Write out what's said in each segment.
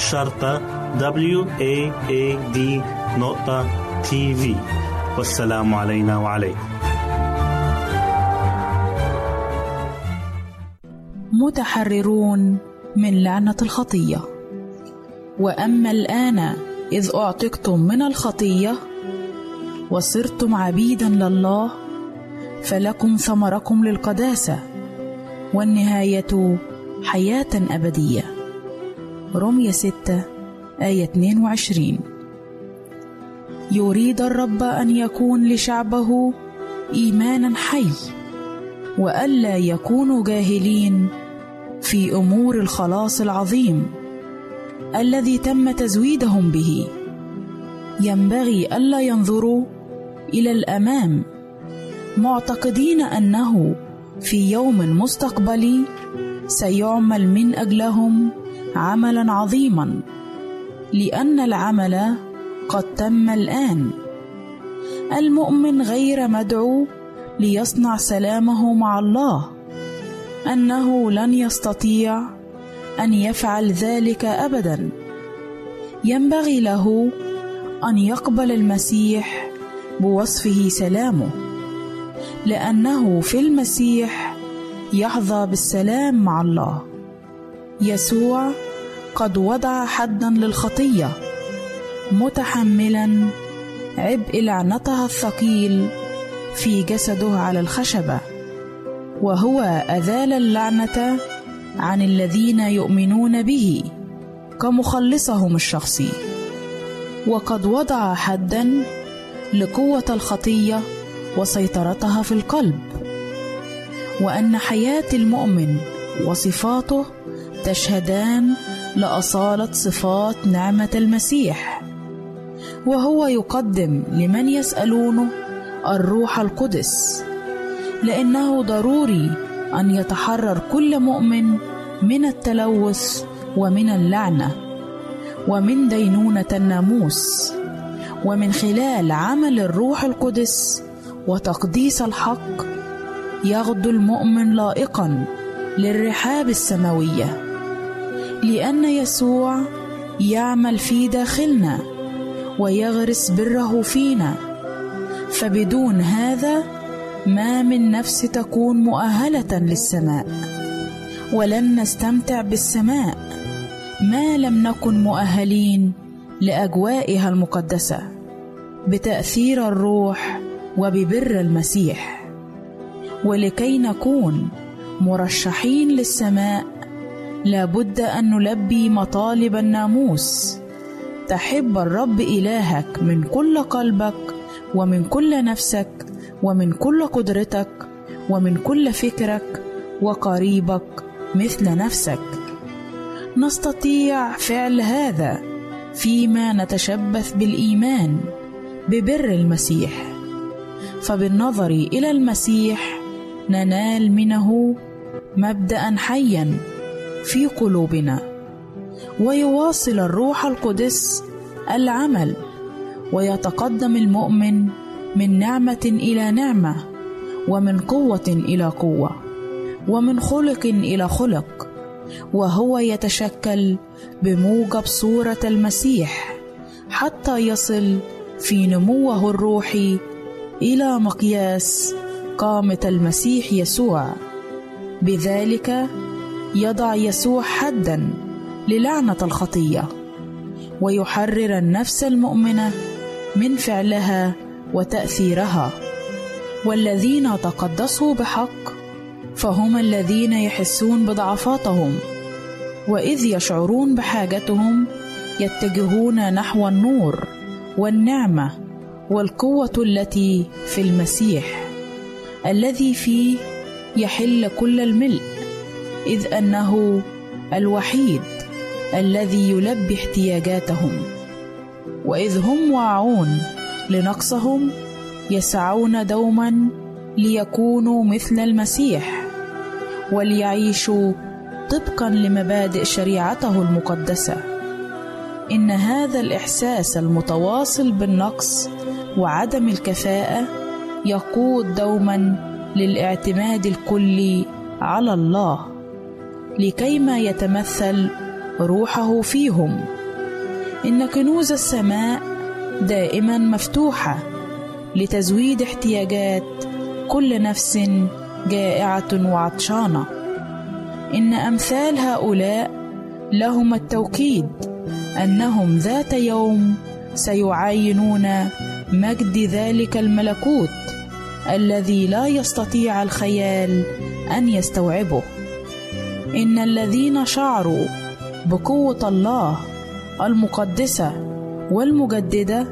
شرطة W A A D نقطة تي في والسلام علينا وعليكم. متحررون من لعنة الخطية. وأما الآن إذ أعتقتم من الخطية وصرتم عبيدا لله فلكم ثمركم للقداسة والنهاية حياة أبدية. رمية ستة آية 22 يريد الرب أن يكون لشعبه إيمانا حي وألا يكونوا جاهلين في أمور الخلاص العظيم الذي تم تزويدهم به. ينبغي ألا ينظروا إلى الأمام معتقدين أنه في يوم مستقبلي سيعمل من أجلهم عملا عظيما لأن العمل قد تم الآن. المؤمن غير مدعو ليصنع سلامه مع الله. أنه لن يستطيع أن يفعل ذلك ابدا. ينبغي له أن يقبل المسيح بوصفه سلامه لأنه في المسيح يحظى بالسلام مع الله. يسوع قد وضع حدا للخطية متحملا عبء لعنتها الثقيل في جسده على الخشبة وهو ازال اللعنة عن الذين يؤمنون به كمخلصهم الشخصي. وقد وضع حدا لقوة الخطية وسيطرتها في القلب وأن حياة المؤمن وصفاته تشهدان لأصالة صفات نعمة المسيح. وهو يقدم لمن يسالونه الروح القدس لأنه ضروري أن يتحرر كل مؤمن من التلوث ومن اللعنة ومن دينونة الناموس ومن خلال عمل الروح القدس وتقديس الحق يغدو المؤمن لائقا للرحاب السماوية. لأن يسوع يعمل في داخلنا ويغرس بره فينا. فبدون هذا ما من نفس تكون مؤهلة للسماء. ولن نستمتع بالسماء ما لم نكن مؤهلين لأجوائها المقدسة. بتأثير الروح وببر المسيح. ولكي نكون مرشحين للسماء لابد أن نلبي مطالب الناموس. تحب الرب إلهك من كل قلبك ومن كل نفسك ومن كل قدرتك ومن كل فكرك وقريبك مثل نفسك. نستطيع فعل هذا فيما نتشبث بالإيمان ببر المسيح. فبالنظر إلى المسيح ننال منه مبدا حيا. في قلوبنا. ويواصل الروح القدس العمل. ويتقدم المؤمن من نعمة إلى نعمة ومن قوة إلى قوة ومن خلق إلى خلق. وهو يتشكل بموجب صورة المسيح حتى يصل في نموه الروحي إلى مقياس قامة المسيح يسوع. بذلك يضع يسوع حدا للعنة الخطية ويحرر النفس المؤمنة من فعلها وتأثيرها. والذين تقدسوا بحق فهم الذين يحسون بضعفاتهم وإذ يشعرون بحاجتهم يتجهون نحو النور والنعمة والقوة التي في المسيح الذي فيه يحل كل الملء. إذ أنه الوحيد الذي يلبي احتياجاتهم. وإذ هم واعون لنقصهم يسعون دوما ليكونوا مثل المسيح وليعيشوا طبقا لمبادئ شريعته المقدسة. إن هذا الإحساس المتواصل بالنقص وعدم الكفاءة يقود دوما للاعتماد الكلي على الله. لكيما يتمثل روحه فيهم. إن كنوز السماء دائما مفتوحة لتزويد احتياجات كل نفس جائعة وعطشانة. إن أمثال هؤلاء لهم التوكيد أنهم ذات يوم سيعاينون مجد ذلك الملكوت الذي لا يستطيع الخيال أن يستوعبه. إن الذين شعروا بقوة الله المقدسة والمجددة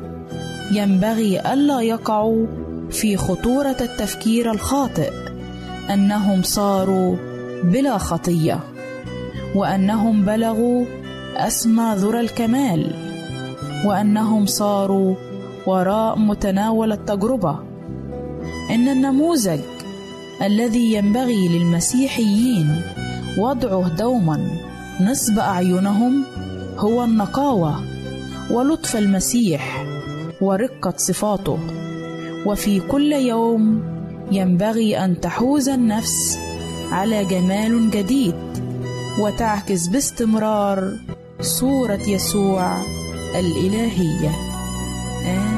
ينبغي ألا يقعوا في خطورة التفكير الخاطئ أنهم صاروا بلا خطية وأنهم بلغوا أسمى ذرى الكمال وأنهم صاروا وراء متناول التجربة. إن النموذج الذي ينبغي للمسيحيين وضعه دوما. نصب أعينهم هو النقاوة ولطف المسيح ورقة صفاته. وفي كل يوم ينبغي أن تحوز النفس على جمال جديد وتعكس باستمرار صورة يسوع الإلهية. آمين.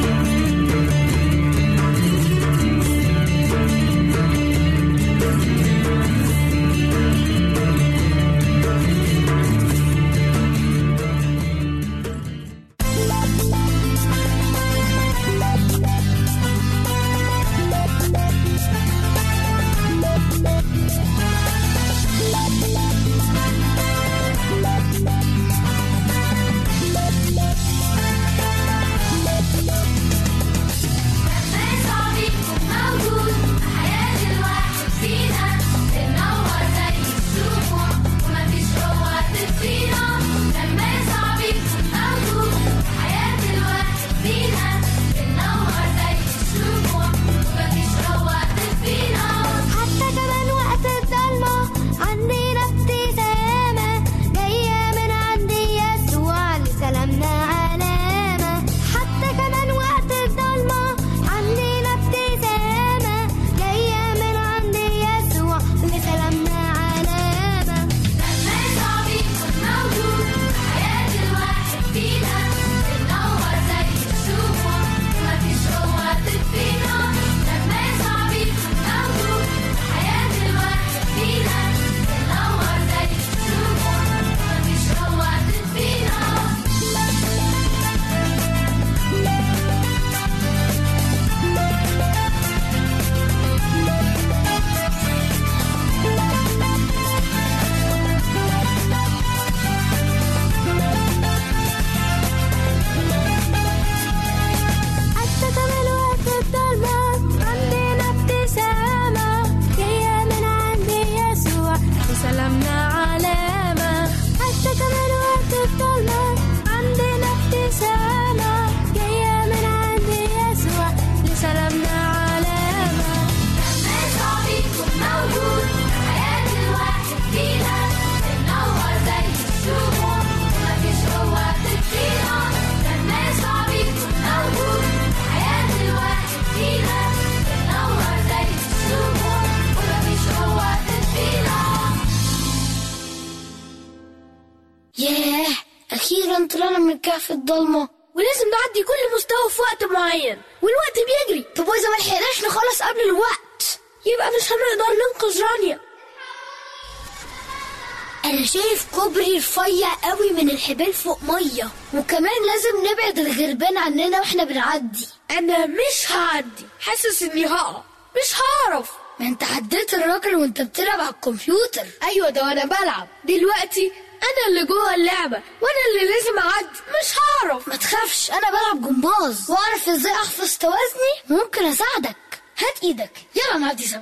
شايف كوبري رفيع قوي من الحبال فوق مية. وكمان لازم نبعد الغربان عننا وإحنا بنعدي. أنا مش هعدي. حاسس إني هقع. مش هعرف. ما انت عديت الراجل وانت بتلعب على الكمبيوتر. أيوه ده وأنا بلعب. دلوقتي أنا اللي جوه اللعبة وأنا اللي لازم أعدي. مش هعرف. ما تخافش أنا بلعب جمباز. وأعرف إزاي أحفظ توازني؟ ممكن أساعدك. هات إيدك. يلا نعدي سوا.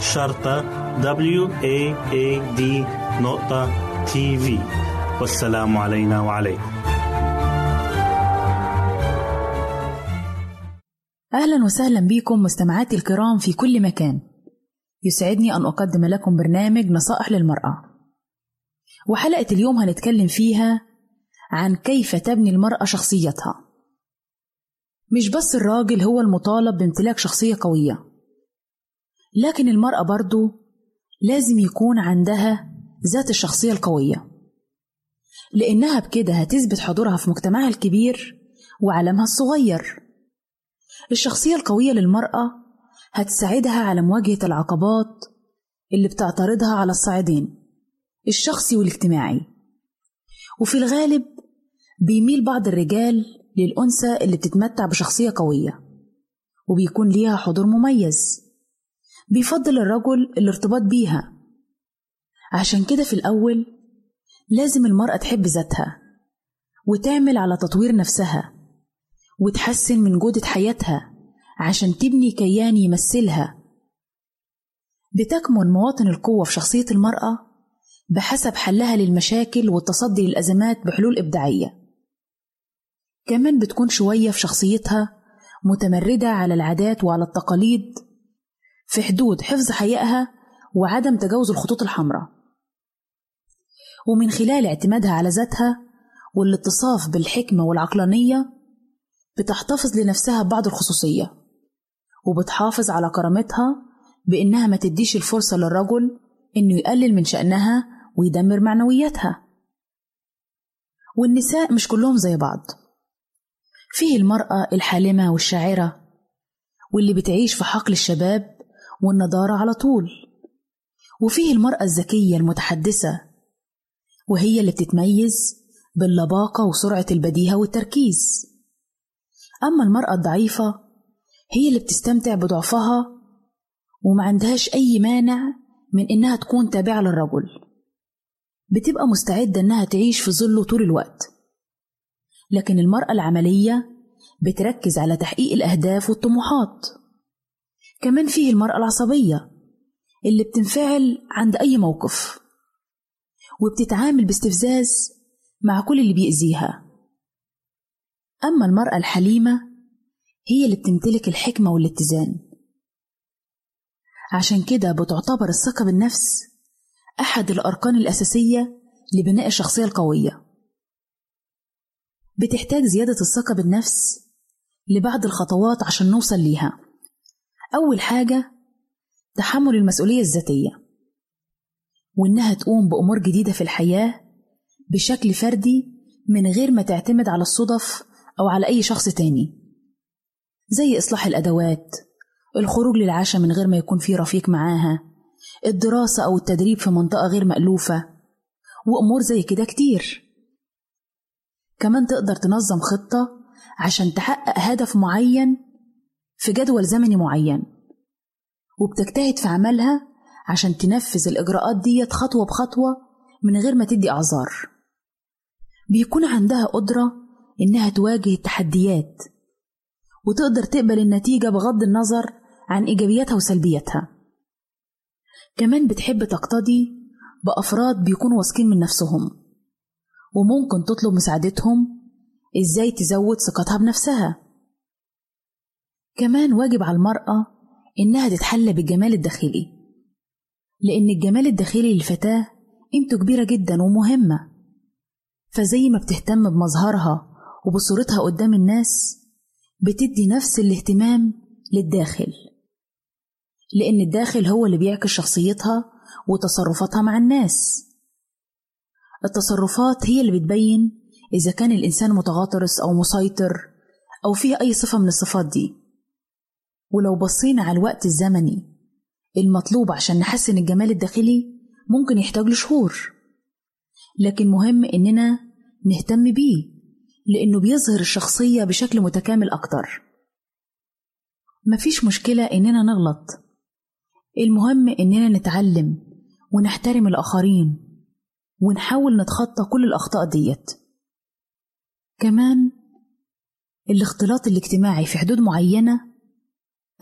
شرطة W A A D نقطة تي في والسلام علينا وعليكم. أهلا وسهلا بكم مستمعاتي الكرام في كل مكان. يسعدني أن أقدم لكم برنامج نصائح للمرأة. وحلقة اليوم هنتكلم فيها عن كيف تبني المرأة شخصيتها. مش بس الراجل هو المطالب بامتلاك شخصية قوية. لكن المرأة برضو لازم يكون عندها ذات الشخصية القوية. لأنها بكده هتثبت حضورها في مجتمعها الكبير وعالمها الصغير. الشخصية القوية للمرأة هتساعدها على مواجهة العقبات اللي بتعترضها على الصعيدين الشخصي والاجتماعي. وفي الغالب بيميل بعض الرجال للأنثى اللي بتتمتع بشخصية قوية وبيكون ليها حضور مميز. بيفضل الرجل الارتباط بيها. عشان كده في الأول لازم المرأة تحب ذاتها وتعمل على تطوير نفسها وتحسن من جودة حياتها عشان تبني كيان يمثلها. بتكمن مواطن القوة في شخصية المرأة بحسب حلها للمشاكل والتصدي للأزمات بحلول إبداعية. كمان بتكون شوية في شخصيتها متمردة على العادات وعلى التقاليد في حدود حفظ حيائها وعدم تجاوز الخطوط الحمراء. ومن خلال اعتمادها على ذاتها والاتصاف بالحكمة والعقلانية بتحتفظ لنفسها ببعض الخصوصية وبتحافظ على كرامتها بإنها ما تديش الفرصة للرجل إنه يقلل من شأنها ويدمر معنوياتها. والنساء مش كلهم زي بعض. فيه المرأة الحالمة والشاعرة واللي بتعيش في حقل الشباب والنضارة على طول. وفيه المرأة الذكية المتحدثة وهي اللي بتتميز باللباقة وسرعة البديهة والتركيز. أما المرأة الضعيفة هي اللي بتستمتع بضعفها وما عندهاش أي مانع من إنها تكون تابعة للرجل. بتبقى مستعدة إنها تعيش في ظله طول الوقت. لكن المرأة العملية بتركز على تحقيق الأهداف والطموحات. كمان فيه المرأة العصبية اللي بتنفعل عند أي موقف وبتتعامل باستفزاز مع كل اللي بيأذيها. أما المرأة الحليمة هي اللي بتمتلك الحكمة والاتزان. عشان كده بتعتبر الثقة بالنفس أحد الأركان الأساسية لبناء الشخصية القوية. بتحتاج زيادة الثقة بالنفس لبعض الخطوات عشان نوصل ليها. أول حاجة تحمل المسؤولية الذاتية وإنها تقوم بأمور جديدة في الحياة بشكل فردي من غير ما تعتمد على الصدف أو على أي شخص تاني زي إصلاح الأدوات الخروج للعشاء من غير ما يكون في رفيق معاها الدراسة أو التدريب في منطقة غير مألوفة وأمور زي كده كتير. كمان تقدر تنظم خطة عشان تحقق هدف معين في جدول زمني معين وبتجتهد في عملها عشان تنفذ الإجراءات ديت خطوة بخطوة من غير ما تدي أعذار. بيكون عندها قدرة إنها تواجه التحديات وتقدر تقبل النتيجة بغض النظر عن إيجابياتها وسلبياتها. كمان بتحب تقتدي بأفراد بيكونوا واثقين من نفسهم وممكن تطلب مساعدتهم إزاي تزود ثقتها بنفسها. كمان واجب على المرأة إنها تتحلى بالجمال الداخلي لأن الجمال الداخلي للفتاة قيمته كبيرة جدا ومهمة. فزي ما بتهتم بمظهرها وبصورتها قدام الناس بتدي نفس الاهتمام للداخل لأن الداخل هو اللي بيعكس شخصيتها وتصرفاتها مع الناس. التصرفات هي اللي بتبين إذا كان الإنسان متغاطرس أو مسيطر أو فيه أي صفة من الصفات دي. ولو بصينا على الوقت الزمني. المطلوب عشان نحسن الجمال الداخلي ممكن يحتاج له شهور لكن مهم إننا نهتم بيه لأنه بيظهر الشخصية بشكل متكامل أكتر. مفيش مشكلة إننا نغلط. المهم إننا نتعلم ونحترم الآخرين ونحاول نتخطى كل الأخطاء ديت. كمان الاختلاط الاجتماعي في حدود معينة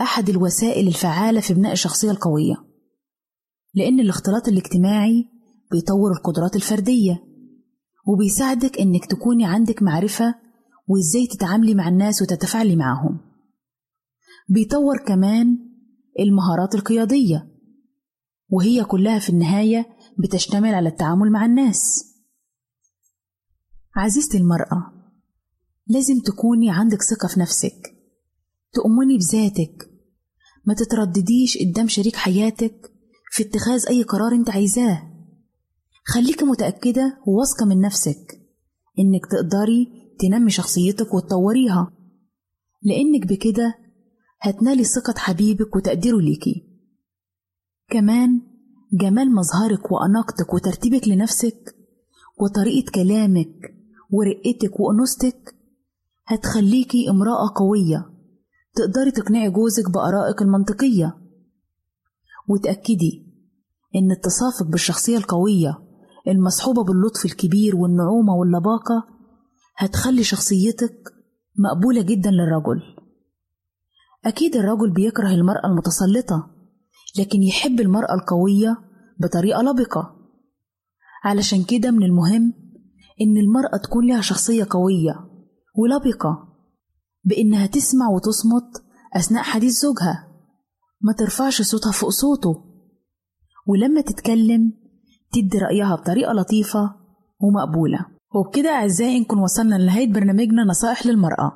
أحد الوسائل الفعالة في بناء الشخصية القوية لأن الاختلاط الاجتماعي بيطور القدرات الفردية وبيساعدك إنك تكوني عندك معرفة وإزاي تتعاملي مع الناس وتتفاعلي معهم. بيطور كمان المهارات القيادية وهي كلها في النهاية بتشتمل على التعامل مع الناس. عزيزتي المرأة لازم تكوني عندك ثقة في نفسك. تؤمني بذاتك. ما تتردديش قدام شريك حياتك في اتخاذ أي قرار أنت عايزاه. خليكي متأكدة وواثقة من نفسك إنك تقدري تنمي شخصيتك وتطوريها. لأنك بكده هتنالي ثقة حبيبك وتقديره ليكي. كمان جمال مظهرك وأناقتك وترتيبك لنفسك وطريقة كلامك ورقتك وأنوثتك هتخليكي امرأة قوية. تقدري تقنعي جوزك بآرائك المنطقية. وتأكدي إن اتصافك بالشخصية القوية المصحوبة باللطف الكبير والنعومة واللباقة هتخلي شخصيتك مقبولة جدا للرجل. أكيد الرجل بيكره المرأة المتسلطة لكن يحب المرأة القوية بطريقة لبقة. علشان كده من المهم إن المرأة تكون لها شخصية قوية ولبقة. بإنها تسمع وتصمت أثناء حديث زوجها. ما ترفعش صوتها فوق صوته. ولما تتكلم تدي رأيها بطريقة لطيفة ومقبولة. وبكده أعزائي نكون وصلنا لنهاية برنامجنا نصائح للمرأة.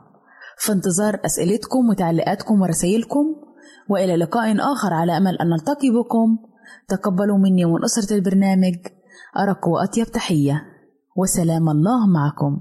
في انتظار أسئلتكم وتعليقاتكم ورسائلكم وإلى لقاء آخر على أمل أن نلتقي بكم. تقبلوا مني ومن أسرة البرنامج أرق وأطيب تحية. وسلام الله معكم.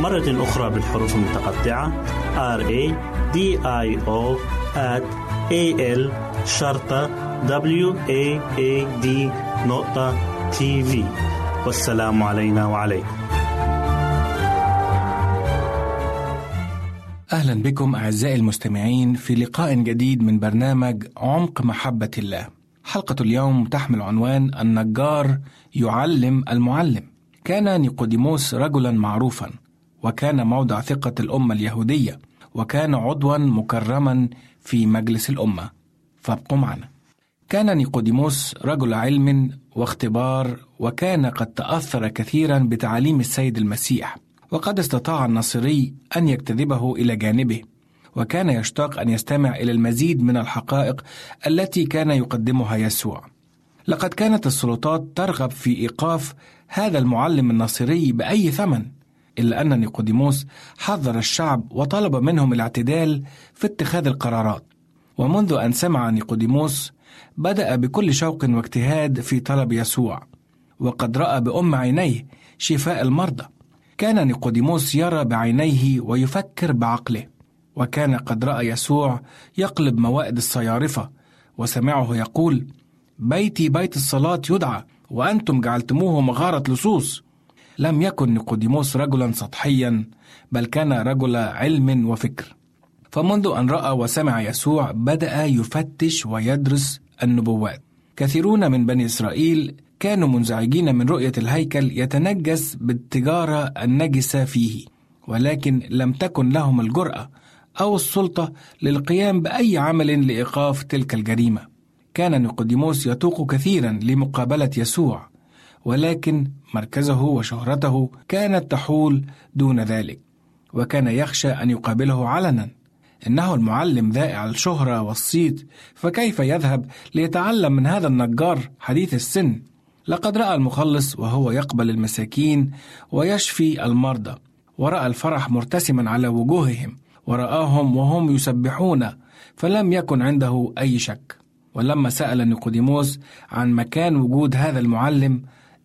مرة أخرى بالحروف المتقطعة R A D I O at A L شرطة W A A D نقطة تي في والسلام علينا وعليكم أهلا بكم أعزائي المستمعين في لقاء جديد من برنامج عمق محبة الله. حلقة اليوم تحمل عنوان النجار يعلم المعلم. كان نيقوديموس رجلا معروفا وكان موضع ثقة الأمة اليهودية وكان عضوا مكرما في مجلس الأمة. فابقوا معنا. كان نيقوديموس رجل علم واختبار وكان قد تأثر كثيرا بتعاليم السيد المسيح وقد استطاع الناصري أن يجتذبه إلى جانبه وكان يشتاق أن يستمع إلى المزيد من الحقائق التي كان يقدمها يسوع لقد كانت السلطات ترغب في إيقاف هذا المعلم الناصري بأي ثمن إلا أن نيقوديموس حذر الشعب وطلب منهم الاعتدال في اتخاذ القرارات. ومنذ أن سمع نيقوديموس بدأ بكل شوق واجتهاد في طلب يسوع وقد رأى بأم عينيه شفاء المرضى. كان نيقوديموس يرى بعينيه ويفكر بعقله وكان قد رأى يسوع يقلب موائد الصيارفة وسمعه يقول بيتي بيت الصلاة يدعى وأنتم جعلتموه مغاره لصوص. لم يكن نيقوديموس رجلا سطحيا بل كان رجل علم وفكر. فمنذ أن رأى وسمع يسوع بدأ يفتش ويدرس النبوات. كثيرون من بني إسرائيل كانوا منزعجين من رؤية الهيكل يتنجس بالتجارة النجسة فيه، ولكن لم تكن لهم الجرأة أو السلطة للقيام بأي عمل لإيقاف تلك الجريمة. كان نيقوديموس يتوق كثيرا لمقابلة يسوع، ولكن مركزه وشهرته كانت تحول دون ذلك، وكان يخشى أن يقابله علنا. إنه المعلم ذائع الشهرة والصيت، فكيف يذهب ليتعلم من هذا النجار حديث السن؟ لقد رأى المخلص وهو يقبل المساكين ويشفي المرضى ورأى الفرح مرتسما على وجوههم ورآهم وهم يسبحون فلم يكن عنده أي شك ولما سأل نيقوديموس عن مكان وجود هذا المعلم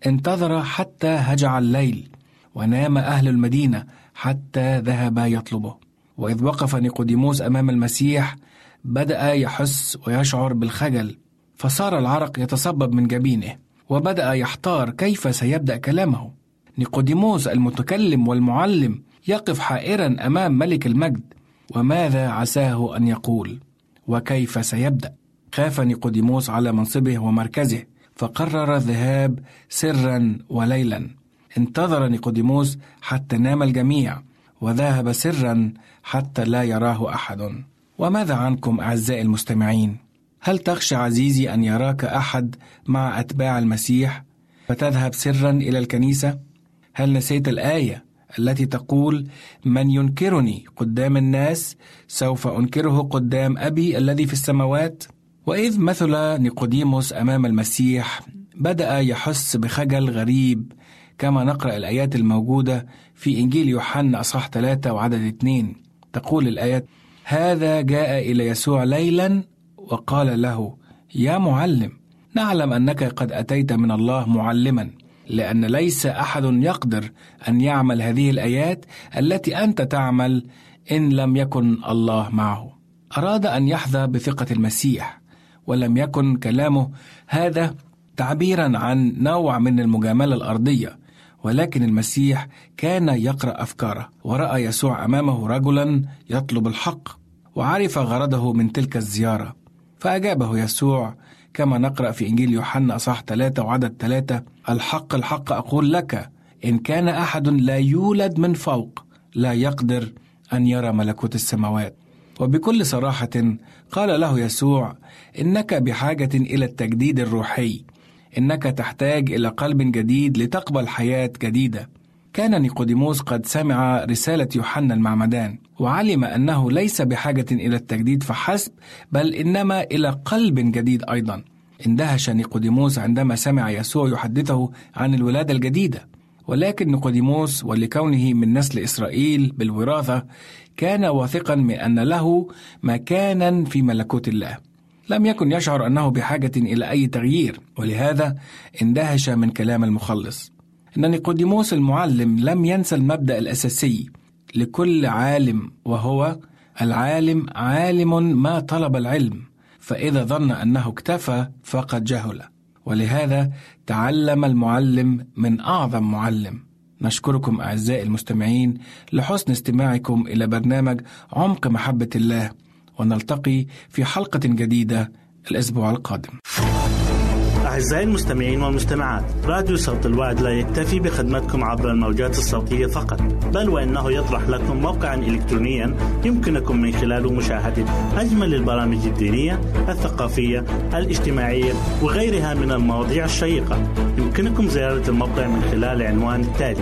انتظر حتى هجع الليل ونام أهل المدينة حتى ذهب يطلبه. وإذ وقف نيقوديموس أمام المسيح بدأ يحس ويشعر بالخجل فصار العرق يتصبب من جبينه وبدأ يحتار كيف سيبدأ كلامه. نيقوديموس المتكلم والمعلم يقف حائرا أمام ملك المجد وماذا عساه أن يقول؟ وكيف سيبدأ؟ خاف نيقوديموس على منصبه ومركزه. فقرر الذهاب سرا وليلا. انتظر نيقوديموس حتى نام الجميع وذهب سرا حتى لا يراه أحد. وماذا عنكم أعزائي المستمعين؟ هل تخشى عزيزي أن يراك أحد مع أتباع المسيح فتذهب سرا إلى الكنيسة؟ هل نسيت الآية التي تقول من ينكرني قدام الناس سوف أنكره قدام أبي الذي في السماوات وإذ مثل نيقوديموس أمام المسيح بدأ يحس بخجل غريب كما نقرأ الآيات الموجودة في إنجيل يوحنا أصحاح 3 وعدد 2 تقول الآيات هذا جاء إلى يسوع ليلا وقال له يا معلم نعلم أنك قد أتيت من الله معلما لأن ليس أحد يقدر أن يعمل هذه الآيات التي أنت تعمل إن لم يكن الله معه. أراد أن يحظى بثقة المسيح. ولم يكن كلامه هذا تعبيرا عن نوع من المجاملة الأرضية ولكن المسيح كان يقرأ أفكاره ورأى يسوع أمامه رجلا يطلب الحق وعرف غرضه من تلك الزيارة. فأجابه يسوع كما نقرأ في إنجيل يوحنا اصح ثلاثة وعدد ثلاثة الحق الحق أقول لك إن كان أحد لا يولد من فوق لا يقدر أن يرى ملكوت السماوات. وبكل صراحة قال له يسوع إنك بحاجة إلى التجديد الروحي إنك تحتاج إلى قلب جديد لتقبل حياة جديدة. كان نيقوديموس قد سمع رسالة يوحنا المعمدان وعلم أنه ليس بحاجة إلى التجديد فحسب بل إنما إلى قلب جديد أيضا. اندهش نيقوديموس عندما سمع يسوع يحدثه عن الولادة الجديدة. ولكن نيقوديموس ولكونه من نسل إسرائيل بالوراثة كان واثقا من ان له مكانا في ملكوت الله. لم يكن يشعر أنه بحاجة إلى أي تغيير ولهذا اندهش من كلام المخلص. ان نيقوديموس المعلم لم ينسى المبدأ الأساسي لكل عالم وهو العالم عالم ما طلب العلم فإذا ظن أنه اكتفى فقد جهل. ولهذا تعلم المعلم من أعظم معلم. نشكركم أعزائي المستمعين لحسن استماعكم إلى برنامج عمق محبة الله ونلتقي في حلقة جديدة الأسبوع القادم. أعزائي المستمعين والمستمعات راديو صوت الوعد لا يكتفي بخدمتكم عبر الموجات الصوتية فقط بل وإنه يطرح لكم موقعا إلكترونيا يمكنكم من خلاله مشاهدة أجمل البرامج الدينية الثقافية الاجتماعية وغيرها من المواضيع الشيقة. يمكنكم زيارة الموقع من خلال العنوان التالي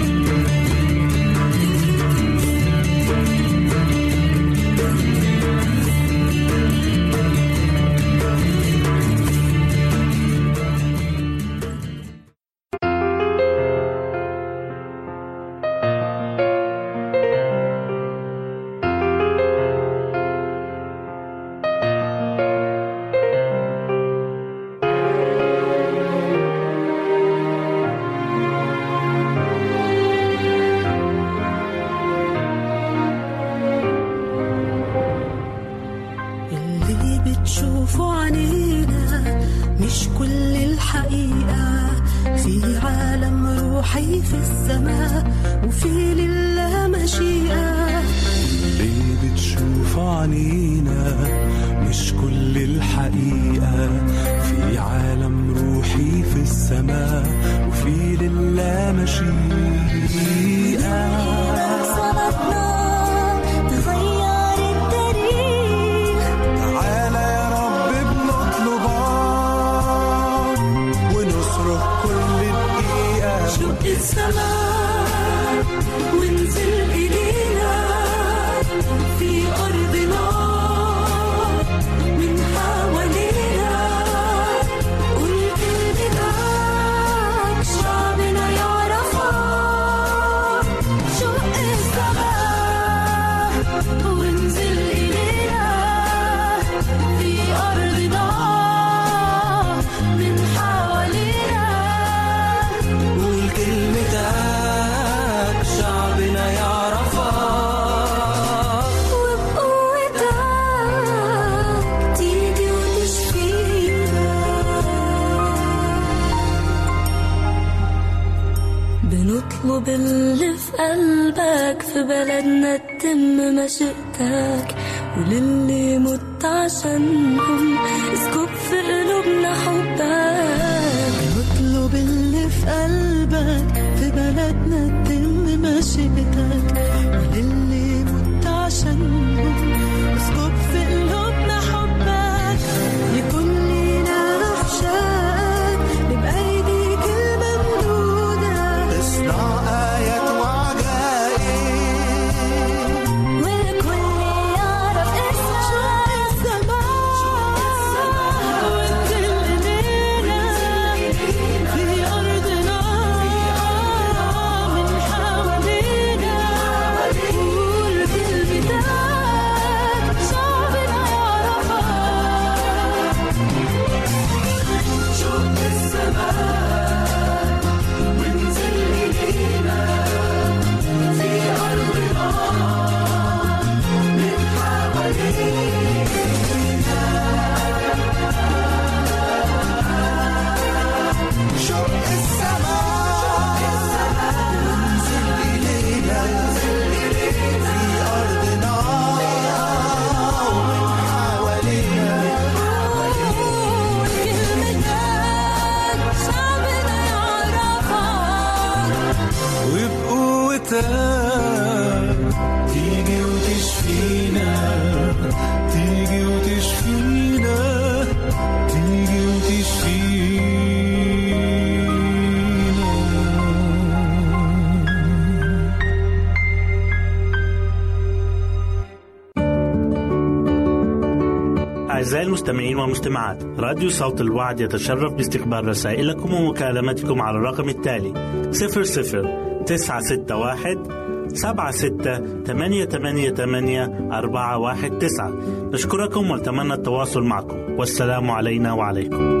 المستمعين والمستمعات راديو صوت الوعد يتشرف باستقبال رسائلكم ومكالمتكم على الرقم التالي 00 961 سبعة ستة ثمانية ثمانية ثمانية أربعة واحد تسعة. نشكركم ونتمنى التواصل معكم. والسلام علينا وعليكم.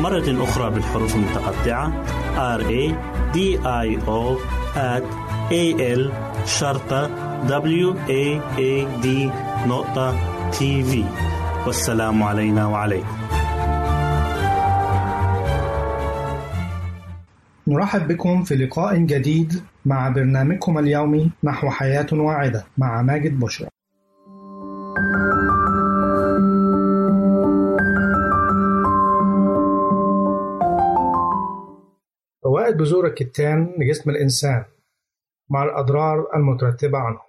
مرة أخرى بالحروف المتقطعة. R A D I O at A L شرطة W A A D نقطة تي في والسلام علينا وعليكم. نرحب بكم في لقاء جديد مع برنامجكم اليومي نحو حياة واعدة مع ماجد بشرى. فوائد بذور الكتان لجسم الإنسان مع الأضرار المترتبة عنه.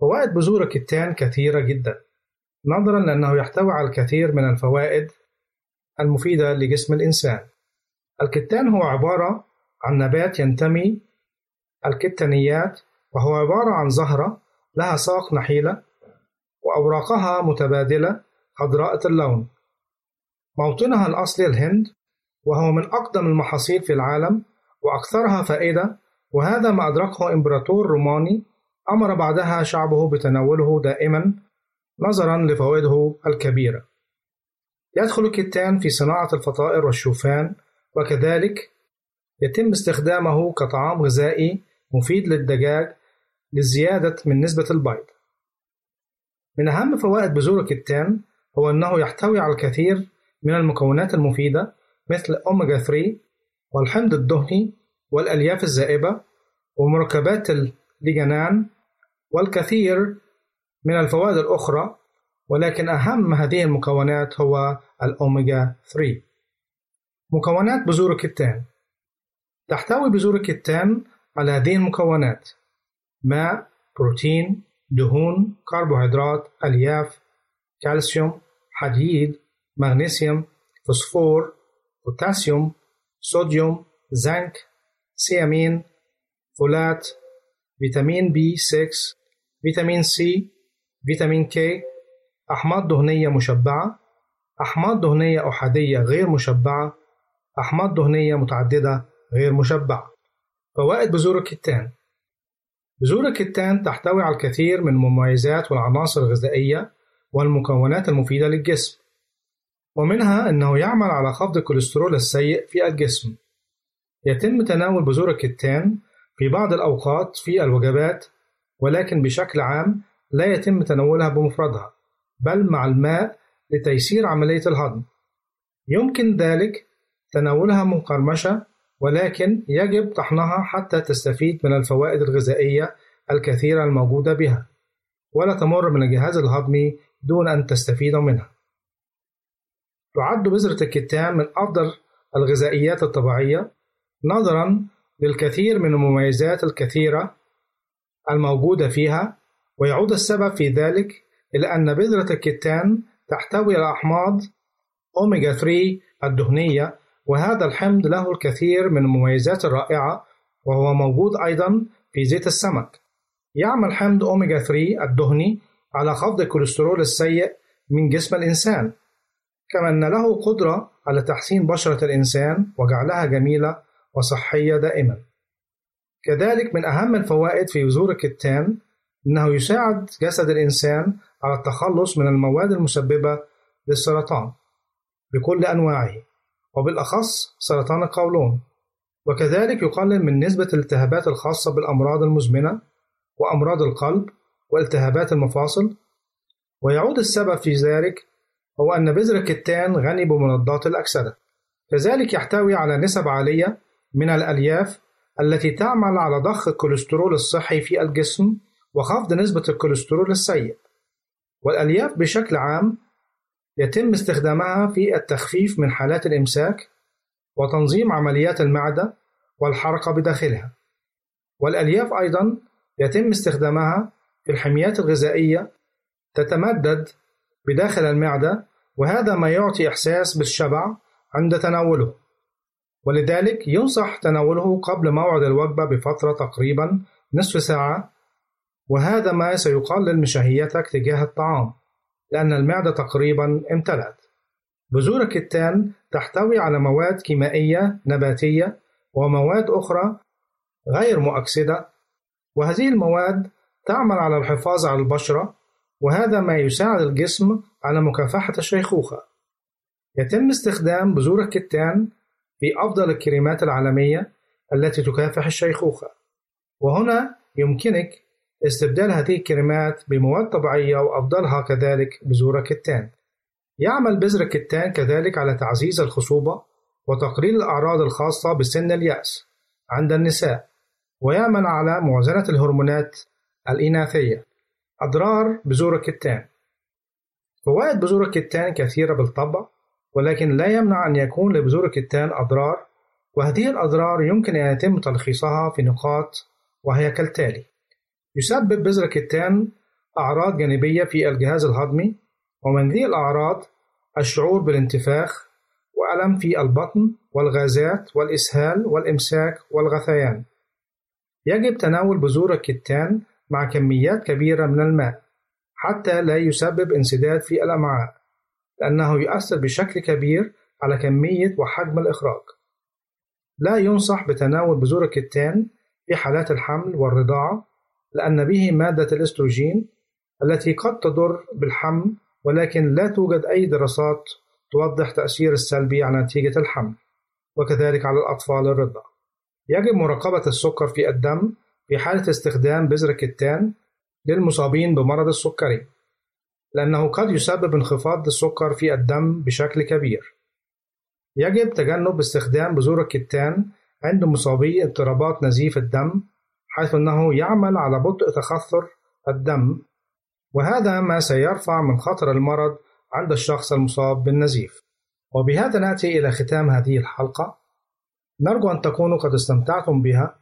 فوائد بذور الكتان كثيرة جدا نظرا لأنه يحتوي على الكثير من الفوائد المفيدة لجسم الإنسان. الكتان هو عبارة عن نبات ينتمي الكتانيات وهو عبارة عن زهرة لها ساق نحيلة وأوراقها متبادلة خضراء اللون موطنها الأصلي الهند وهو من أقدم المحاصيل في العالم وأكثرها فائدة وهذا ما أدركه إمبراطور روماني أمر بعدها شعبه بتناوله دائما نظرا لفوائده الكبيرة. يدخل الكتان في صناعة الفطائر والشوفان وكذلك يتم استخدامه كطعام غذائي مفيد للدجاج للزيادة من نسبة البيض. من أهم فوائد بذور الكتان هو أنه يحتوي على الكثير من المكونات المفيدة مثل أوميجا 3 والحمض الدهني والألياف الزائبة ومركبات الليجنان والكثير من الفوائد الأخرى ولكن أهم هذه المكونات هو الأوميجا 3 مكونات بذور الكتان. تحتوي بذور الكتان على هذه المكونات ماء بروتين دهون كربوهيدرات ألياف كالسيوم حديد مغنيسيوم فوسفور بوتاسيوم صوديوم زنك ثيامين فولات فيتامين بي 6 فيتامين سي فيتامين كي أحماض دهنية مشبعة أحماض دهنية أحادية غير مشبعة أحماض دهنية متعددة غير مشبعة. فوائد بذور الكتان. بذور الكتان تحتوي على الكثير من المميزات والعناصر الغذائية والمكونات المفيدة للجسم. ومنها أنه يعمل على خفض الكوليسترول السيء في الجسم. يتم تناول بذور الكتان في بعض الأوقات في الوجبات ولكن بشكل عام لا يتم تناولها بمفردها بل مع الماء لتيسير عملية الهضم. يمكن ذلك تناولها مقرمشة ولكن يجب طحنها حتى تستفيد من الفوائد الغذائية الكثيرة الموجودة بها ولا تمر من الجهاز الهضمي دون أن تستفيد منها. تعد بذرة الكتان من أفضل الغذائيات الطبيعية نظرا للكثير من المميزات الكثيرة الموجودة فيها ويعود السبب في ذلك إلى أن بذرة الكتان تحتوي على أحماض أوميجا 3 الدهنية وهذا الحمض له الكثير من المميزات الرائعة وهو موجود أيضا في زيت السمك. يعمل حمض أوميجا 3 الدهني على خفض الكوليسترول السيء من جسم الإنسان. كما أن له قدرة على تحسين بشرة الإنسان وجعلها جميلة وصحية دائما. كذلك من أهم الفوائد في بذور الكتان أنه يساعد جسد الإنسان على التخلص من المواد المسببة للسرطان بكل أنواعه وبالأخص سرطان القولون. وكذلك يقلل من نسبة الالتهابات الخاصة بالأمراض المزمنة وأمراض القلب والتهابات المفاصل. ويعود السبب في ذلك هو أن بذر الكتان غني بمضادات الأكسدة. كذلك يحتوي على نسب عالية من الألياف التي تعمل على ضخ الكوليسترول الصحي في الجسم وخفض نسبة الكوليسترول السيء. والألياف بشكل عام يتم استخدامها في التخفيف من حالات الإمساك وتنظيم عمليات المعدة والحركة بداخلها. والألياف أيضا يتم استخدامها في الحميات الغذائية تتمدد بداخل المعدة وهذا ما يعطي إحساس بالشبع عند تناوله. ولذلك ينصح تناوله قبل موعد الوجبة بفترة تقريبا نصف ساعة وهذا ما سيقلل من شهيتك تجاه الطعام لأن المعدة تقريبا امتلأت. بذور الكتان تحتوي على مواد كيميائية نباتية ومواد أخرى غير مؤكسدة وهذه المواد تعمل على الحفاظ على البشرة وهذا ما يساعد الجسم على مكافحة الشيخوخة. يتم استخدام بذور الكتان في أفضل الكريمات العالمية التي تكافح الشيخوخة. وهنا يمكنك استبدال هذه الكريمات بمواد طبيعية وأفضلها كذلك بذور الكتان. يعمل بذر الكتان كذلك على تعزيز الخصوبة وتقليل الأعراض الخاصة بسن اليأس عند النساء ويعمل على موازنة الهرمونات الإناثية. أضرار بذور الكتان. فوائد بذور الكتان كثيرة بالطبع ولكن لا يمنع أن يكون لبذور الكتان أضرار وهذه الأضرار يمكن أن يتم تلخيصها في نقاط وهي كالتالي يسبب بذر الكتان أعراض جانبية في الجهاز الهضمي ومن ذي الأعراض الشعور بالانتفاخ وألم في البطن والغازات والإسهال والإمساك والغثيان. يجب تناول بذور الكتان مع كميات كبيرة من الماء حتى لا يسبب انسداد في الأمعاء لأنه يؤثر بشكل كبير على كمية وحجم الإخراج. لا ينصح بتناول بذور الكتان في حالات الحمل والرضاعة لأن به مادة الأستروجين التي قد تضر بالحمل ولكن لا توجد أي دراسات توضح تأثير السلبي على نتيجة الحمل وكذلك على الأطفال الرضع. يجب مراقبة السكر في الدم في حالة استخدام بذر الكتان للمصابين بمرض السكري لأنه قد يسبب انخفاض السكر في الدم بشكل كبير. يجب تجنب استخدام بذور الكتان عند مصابي اضطرابات نزيف الدم حيث أنه يعمل على بطء تخثر الدم وهذا ما سيرفع من خطر المرض عند الشخص المصاب بالنزيف. وبهذا نأتي إلى ختام هذه الحلقة. نرجو أن تكونوا قد استمتعتم بها.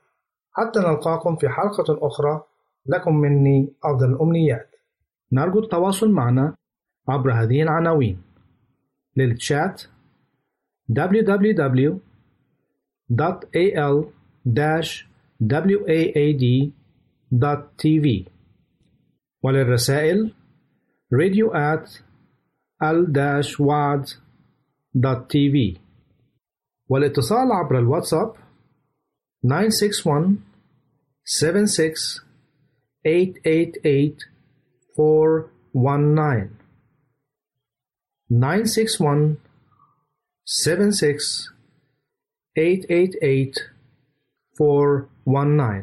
حتى نلقاكم في حلقة أخرى. لكم مني أفضل الأمنيات. نرجو التواصل معنا عبر هذه العناوين. للتشات www.al-waad.tv وللرسائل radio at al-waad.tv والاتصال عبر الواتساب nine six one seven six eight eight eight four one nine. nine six one seven six eight eight eight four one nine.